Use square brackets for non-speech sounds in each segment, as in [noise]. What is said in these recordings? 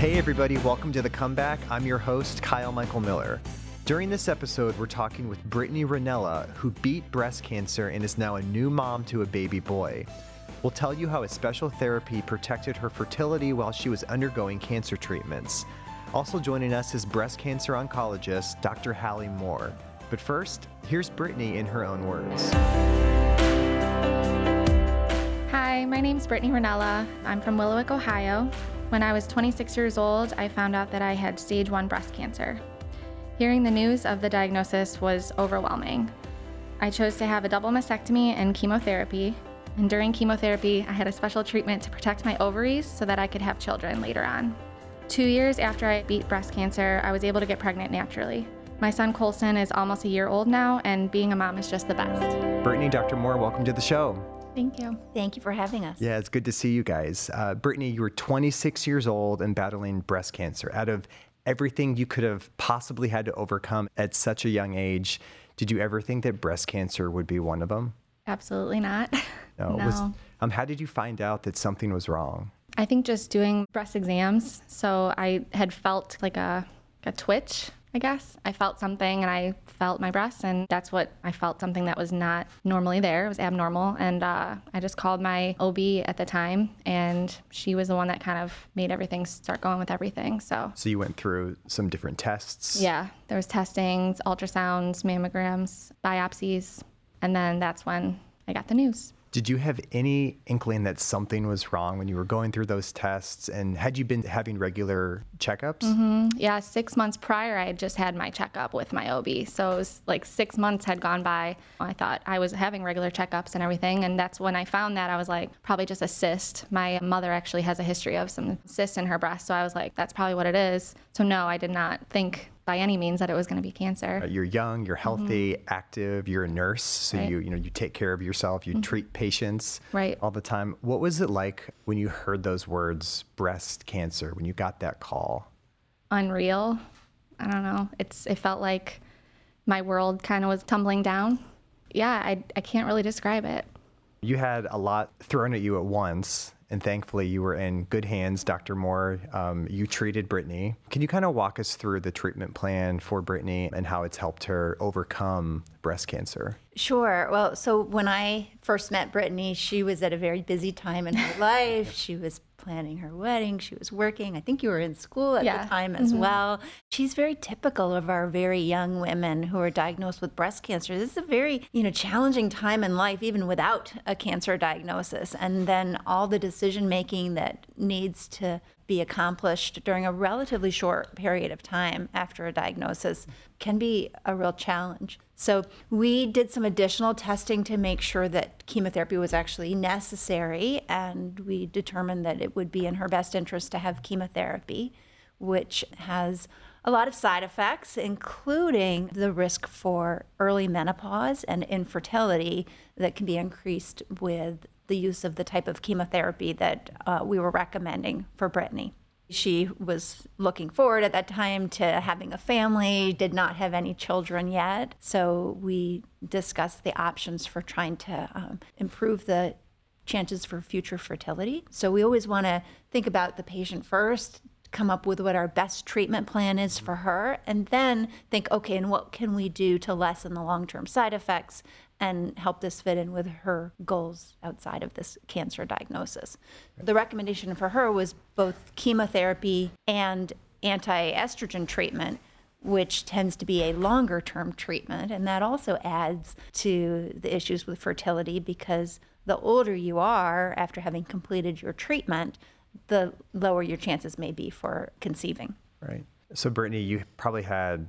Hey, everybody, welcome to The Comeback. I'm your host, Kyle Michael Miller. During this episode, we're talking with Brittney Rinella, who beat breast cancer and is now a new mom to a baby boy. We'll tell you how a special therapy protected her fertility while she was undergoing cancer treatments. Also joining us is breast cancer oncologist Dr. Halle Moore. But first, here's Brittney in her own words. Hi, my name's Brittney Rinella. I'm from Willowick, Ohio. When I was 26 years old, I found out that I had stage 1 breast cancer. Hearing the news of the diagnosis was overwhelming. I chose to have a double mastectomy and chemotherapy, and during chemotherapy, I had a special treatment to protect my ovaries so that I could have children later on. Two years after I beat breast cancer, I was able to get pregnant naturally. My son Colson is almost a year old now, and being a mom is just the best. Brittney, Dr. Moore, welcome to the show. Thank you. Thank you for having us. Yeah, it's good to see you guys. Uh, Brittney, you were 26 years old and battling breast cancer. Out of everything you could have possibly had to overcome at such a young age, did you ever think that breast cancer would be one of them? Absolutely not. [laughs] No. No. Was, um, how did you find out that something was wrong? I think just doing breast exams. So I had felt like a, a twitch, I guess. I felt something and I felt my breast, and that's what I felt something that was not normally there. It was abnormal. And uh, I just called my OB at the time, and she was the one that kind of made everything start going with everything. So, So you went through some different tests. yeah, there was testings, ultrasounds, mammograms, biopsies, and then that's when I got the news. Did you have any inkling that something was wrong when you were going through those tests? And had you been having regular checkups? Mm-hmm. Yeah, six months prior, I had just had my checkup with my OB. So it was like six months had gone by. I thought I was having regular checkups and everything. And that's when I found that I was like, probably just a cyst. My mother actually has a history of some cysts in her breast. So I was like, that's probably what it is. So no, I did not think by any means that it was going to be cancer. Uh, You're young, you're healthy, active, you're a nurse, so Right. you you know you take care of yourself, you treat patients Right. all the time. What was it like when you heard those words breast cancer when you got that call? Unreal. I don't know. It's it felt like my world kind of was tumbling down. Yeah, I, I can't really describe it. You had a lot thrown at you at once, and thankfully you were in good hands, Dr. Moore. Um, you treated Brittney. Can you kind of walk us through the treatment plan for Brittney and how it's helped her overcome breast cancer? Sure. Well, so when I first met Brittney, she was at a very busy time in her [laughs] life. She was planning her wedding. She was working. I think you were in school at Yeah. the time as mm-hmm. well. She's very typical of our very young women who are diagnosed with breast cancer. This is a very, you know, challenging time in life even without a cancer diagnosis. And then all the decision making that needs to be accomplished during a relatively short period of time after a diagnosis can be a real challenge. So, we did some additional testing to make sure that chemotherapy was actually necessary, and we determined that it would be in her best interest to have chemotherapy, which has a lot of side effects, including the risk for early menopause and infertility that can be increased with the use of the type of chemotherapy that uh, we were recommending for Brittney. She was looking forward at that time to having a family, did not have any children yet. So we discussed the options for trying to um, improve the chances for future fertility. So we always want to think about the patient first, come up with what our best treatment plan is for her, and then think, okay, and what can we do to lessen the long term side effects and help this fit in with her goals outside of this cancer diagnosis. The recommendation for her was both chemotherapy and anti estrogen treatment. Which tends to be a longer term treatment. And that also adds to the issues with fertility because the older you are after having completed your treatment, the lower your chances may be for conceiving. Right. So, Brittney, you probably had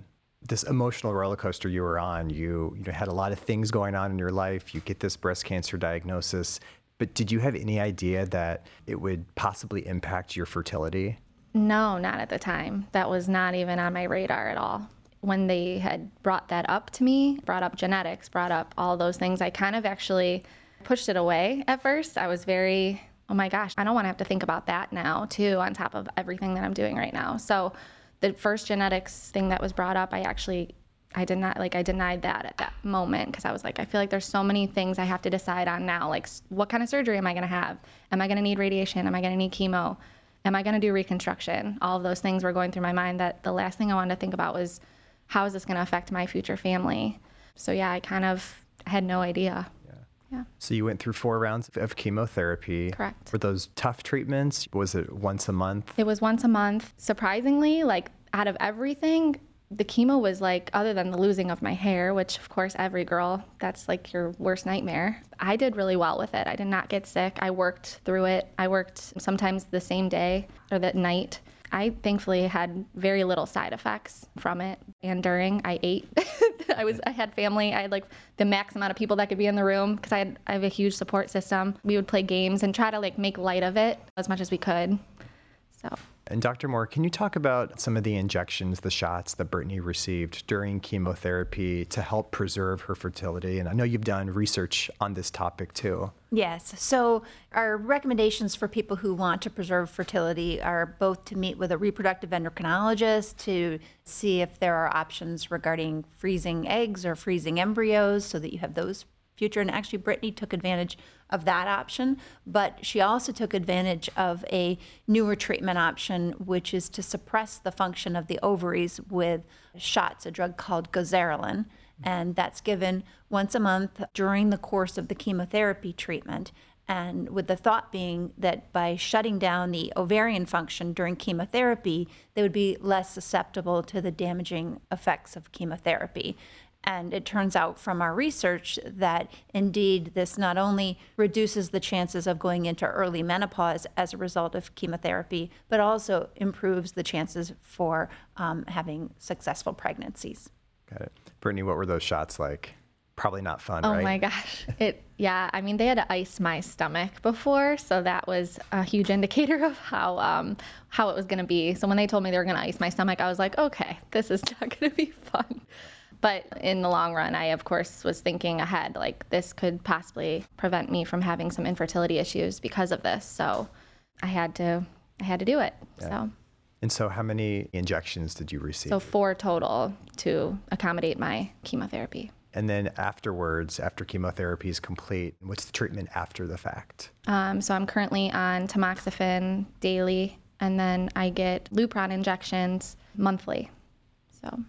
this emotional roller coaster you were on. You, you know, had a lot of things going on in your life. You get this breast cancer diagnosis. But did you have any idea that it would possibly impact your fertility? No, not at the time. That was not even on my radar at all. When they had brought that up to me, brought up genetics, brought up all those things, I kind of actually pushed it away at first. I was very, oh my gosh, I don't want to have to think about that now, too, on top of everything that I'm doing right now. So the first genetics thing that was brought up, I actually I did not like I denied that at that moment because I was like I feel like there's so many things I have to decide on now like what kind of surgery am I going to have? Am I going to need radiation? Am I going to need chemo? Am I going to do reconstruction? All of those things were going through my mind that the last thing I wanted to think about was how is this going to affect my future family? So, yeah, I kind of had no idea. Yeah. So you went through four rounds of chemotherapy. Correct. Were those tough treatments? Was it once a month? It was once a month. Surprisingly, like out of everything, the chemo was like, other than the losing of my hair, which of course every girl, that's like your worst nightmare. I did really well with it. I did not get sick. I worked through it. I worked sometimes the same day or that night. I thankfully had very little side effects from it. And during, I ate. [laughs] I was, I had family. I had like the max amount of people that could be in the room because I had, I have a huge support system. We would play games and try to like make light of it as much as we could. So. And Dr. Moore, can you talk about some of the injections, the shots that Brittney received during chemotherapy to help preserve her fertility? And I know you've done research on this topic too. Yes. So, our recommendations for people who want to preserve fertility are both to meet with a reproductive endocrinologist to see if there are options regarding freezing eggs or freezing embryos so that you have those future. And actually, Brittney took advantage of that option, but she also took advantage of a newer treatment option, which is to suppress the function of the ovaries with shots, a drug called goserelin. And that's given once a month during the course of the chemotherapy treatment. And with the thought being that by shutting down the ovarian function during chemotherapy, they would be less susceptible to the damaging effects of chemotherapy. And it turns out from our research that indeed this not only reduces the chances of going into early menopause as a result of chemotherapy, but also improves the chances for um, having successful pregnancies. Got it. Brittney, what were those shots like? Probably not fun, oh right? Oh my gosh. It yeah, I mean they had to ice my stomach before, so that was a huge indicator of how um how it was going to be. So when they told me they were going to ice my stomach, I was like, "Okay, this is not [laughs] going to be fun." But in the long run, I of course was thinking ahead like this could possibly prevent me from having some infertility issues because of this. So I had to I had to do it. Yeah. So and so how many injections did you receive? So four total to accommodate my chemotherapy. And then afterwards, after chemotherapy is complete, what's the treatment after the fact? Um, so I'm currently on tamoxifen daily, and then I get Lupron injections monthly. So,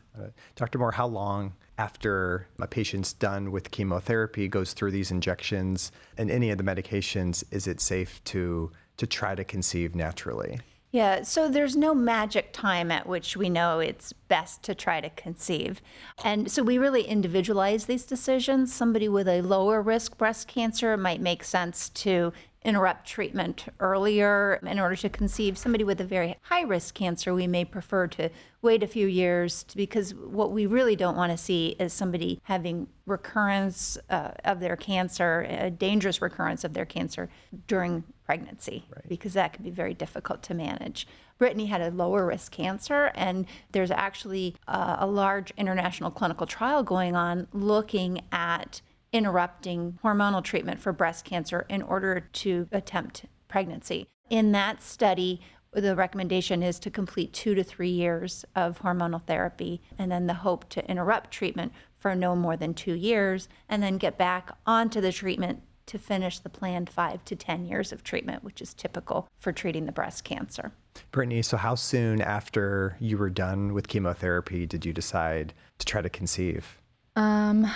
Dr. Moore, how long after a patient's done with chemotherapy goes through these injections and any of the medications, is it safe to to try to conceive naturally? Yeah, so there's no magic time at which we know it's best to try to conceive. And so we really individualize these decisions. Somebody with a lower risk breast cancer might make sense to interrupt treatment earlier in order to conceive. Somebody with a very high risk cancer, we may prefer to wait a few years to, because what we really don't want to see is somebody having recurrence uh, of their cancer, a dangerous recurrence of their cancer during pregnancy, right. because that can be very difficult to manage. Brittney had a lower risk cancer, and there's actually uh, a large international clinical trial going on looking at interrupting hormonal treatment for breast cancer in order to attempt pregnancy. In that study, the recommendation is to complete two to three years of hormonal therapy and then the hope to interrupt treatment for no more than two years and then get back onto the treatment to finish the planned five to 10 years of treatment, which is typical for treating the breast cancer. Brittney, so how soon after you were done with chemotherapy did you decide to try to conceive? Um,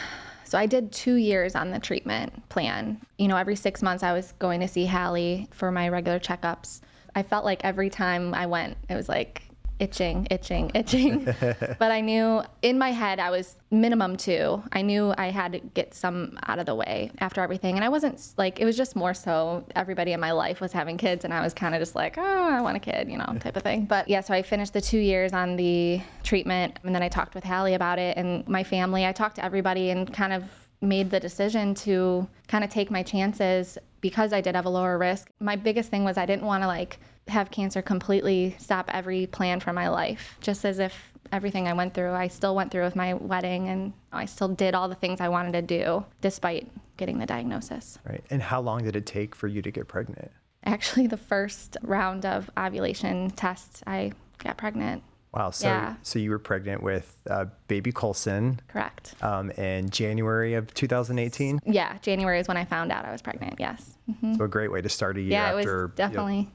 so I did two years on the treatment plan. You know, every six months I was going to see Halle for my regular checkups. I felt like every time I went, it was like, itching, itching, itching. [laughs] but I knew in my head I was minimum two. I knew I had to get some out of the way after everything. And I wasn't like, it was just more so everybody in my life was having kids. And I was kind of just like, oh, I want a kid, you know, [laughs] type of thing. But yeah, so I finished the two years on the treatment. And then I talked with Halle about it and my family. I talked to everybody and kind of made the decision to kind of take my chances because I did have a lower risk. My biggest thing was I didn't want to like, have cancer completely stop every plan for my life. Just as if everything I went through, I still went through with my wedding and I still did all the things I wanted to do despite getting the diagnosis. Right. And how long did it take for you to get pregnant? Actually, the first round of ovulation tests, I got pregnant. Wow. So, yeah. so you were pregnant with uh, baby Colson. Correct. Um, in January of 2018. Yeah, January is when I found out I was pregnant. Yes. Mm-hmm. So a great way to start a year yeah, after. it was definitely. You know,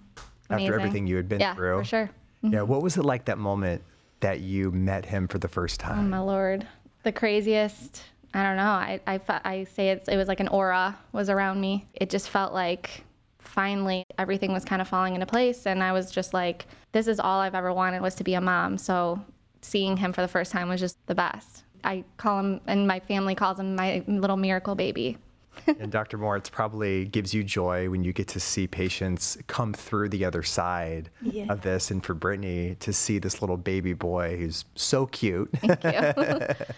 amazing. after everything you had been yeah, through. for sure. Yeah. Mm-hmm. What was it like that moment that you met him for the first time? Oh my lord, the craziest. I don't know. I I, I say it's, it was like an aura was around me. It just felt like finally everything was kind of falling into place, and I was just like, this is all I've ever wanted was to be a mom. So seeing him for the first time was just the best. I call him, and my family calls him my little miracle baby. And Dr. Moritz probably gives you joy when you get to see patients come through the other side Yeah. of this. And for Brittney to see this little baby boy who's so cute. Thank you. [laughs]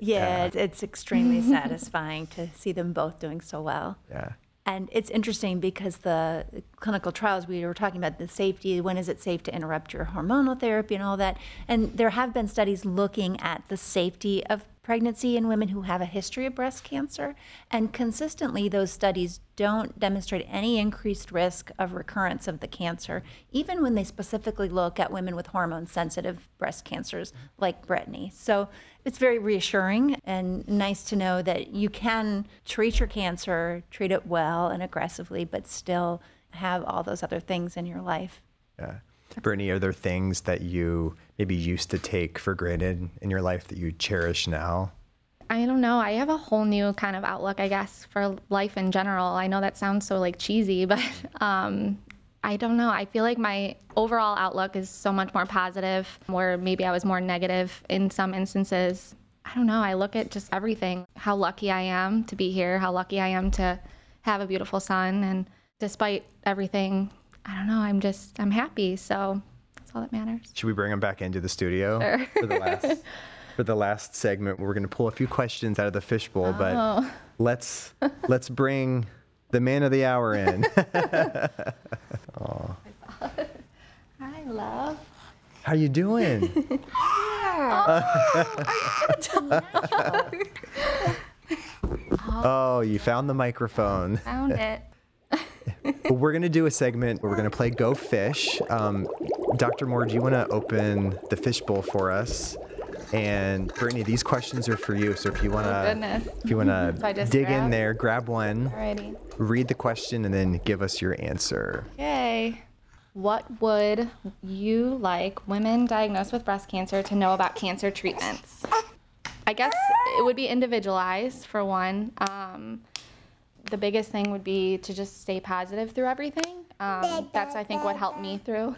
Yeah, it's, it's extremely satisfying to see them both doing so well. yeah. And it's interesting because the clinical trials, we were talking about the safety, when is it safe to interrupt your hormonal therapy and all that. And there have been studies looking at the safety of pregnancy in women who have a history of breast cancer. And consistently, those studies don't demonstrate any increased risk of recurrence of the cancer, even when they specifically look at women with hormone sensitive breast cancers like Brittney. So it's very reassuring and nice to know that you can treat your cancer, treat it well and aggressively, but still have all those other things in your life. Yeah. Brittney, are there things that you maybe used to take for granted in your life that you cherish now? I don't know. I have a whole new kind of outlook, I guess, for life in general. I know that sounds so like cheesy, [laughs] but um, I don't know. I feel like my overall outlook is so much more positive, where maybe I was more negative in some instances. I don't know. I look at just everything how lucky I am to be here, how lucky I am to have a beautiful son. And despite everything, I don't know. I'm just, I'm happy. So that's all that matters. Should we bring him back into the studio for the last for the last segment? We're going to pull a few questions out of the fishbowl, but Oh. let's let's bring the man of the hour in. [laughs] Hi, love. How you doing? [laughs] oh, you found the microphone. Found it. Well, [laughs] we're going to do a segment where we're going to play Go Fish. Um, Dr. Moore, do you want to open the fishbowl for us? And Brittney, these questions are for you. So if you want to, goodness. if you wanna [laughs] just dig in there, grab one, Alrighty. read the question, and then give us your answer. Okay. What would you like women diagnosed with breast cancer to know about cancer treatments? I guess it would be individualized for one. Um, the biggest thing would be to just stay positive through everything. Um, that's I think what helped me through.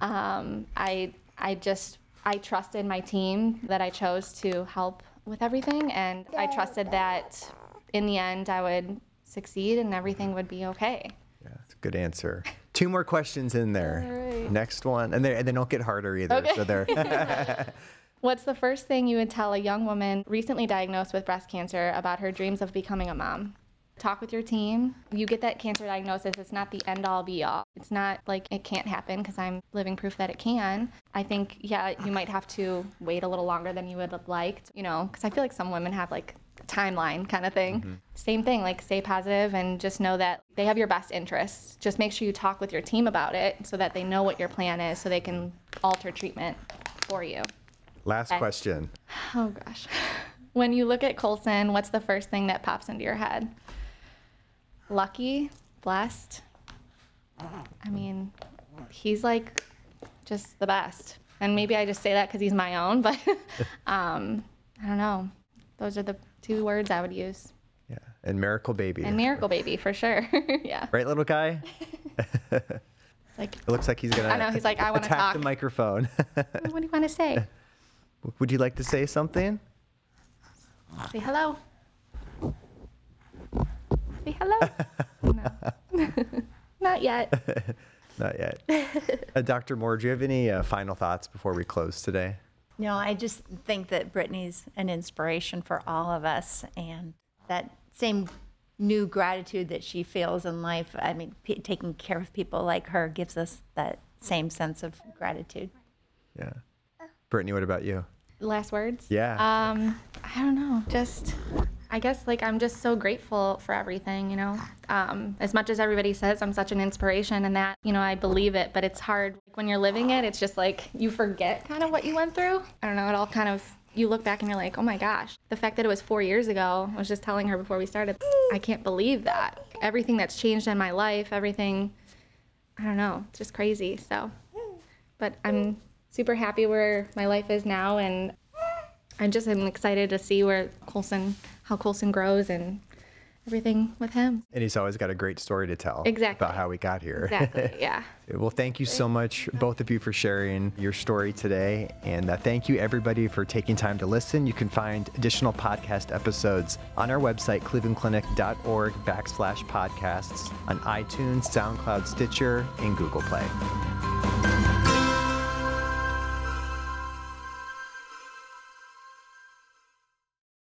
Um, I I just I trusted my team that I chose to help with everything, and I trusted that in the end I would succeed and everything would be okay. Yeah, that's a good answer. [laughs] Two more questions in there. Alright. Next one, and they and they don't get harder either. Okay. So they're [laughs] [laughs] What's the first thing you would tell a young woman recently diagnosed with breast cancer about her dreams of becoming a mom? Talk with your team. You get that cancer diagnosis, it's not the end all be all. It's not like it can't happen because I'm living proof that it can. I think, yeah, you might have to wait a little longer than you would have liked, you know, because I feel like some women have like a timeline kind of thing. Mm-hmm. Same thing, like stay positive and just know that they have your best interests. Just make sure you talk with your team about it so that they know what your plan is so they can alter treatment for you. last question. Oh gosh. [laughs] When you look at Colson, what's the first thing that pops into your head? Lucky, blessed. I mean, he's like just the best. And maybe I just say that because he's my own, but [laughs] um, I don't know. Those are the two words I would use. Yeah, and miracle baby. And miracle baby for sure. [laughs] yeah. right, little guy. [laughs] Like, It looks like he's gonna. I know, he's like, "I wanna attack the microphone. what do you want to say? Would you like to say something? Say hello. Say hello. [laughs] no. [laughs] Not yet. [laughs] Not yet. uh, Dr. Moore, do you have any uh, final thoughts before we close today? No, I just think that Brittney's an inspiration for all of us, and that same new gratitude that she feels in life. I mean, p- taking care of people like her gives us that same sense of gratitude. Yeah. Brittney, what about you? Last words? Yeah. Um, I don't know. Just, I guess, like, I'm just so grateful for everything, you know? Um, as much as everybody says I'm such an inspiration and that, you know, I believe it, but it's hard. When you're living it, it's just like you forget kind of what you went through. I don't know. It all kind of, you look back and you're like, oh my gosh. The fact that it was four years ago, I was just telling her before we started, I can't believe that. Everything that's changed in my life, everything. I don't know, it's just crazy. So, but I'm super happy where my life is now, and I just am excited to see where Colson, how Colson grows, and everything with him. And he's always got a great story to tell Exactly. about how we got here. Exactly. [laughs] Yeah. Well, thank you so much, both of you, for sharing your story today. And uh, thank you, everybody, for taking time to listen. You can find additional podcast episodes on our website, clevelandclinic.org backslash podcasts, on iTunes, SoundCloud, Stitcher, and Google Play.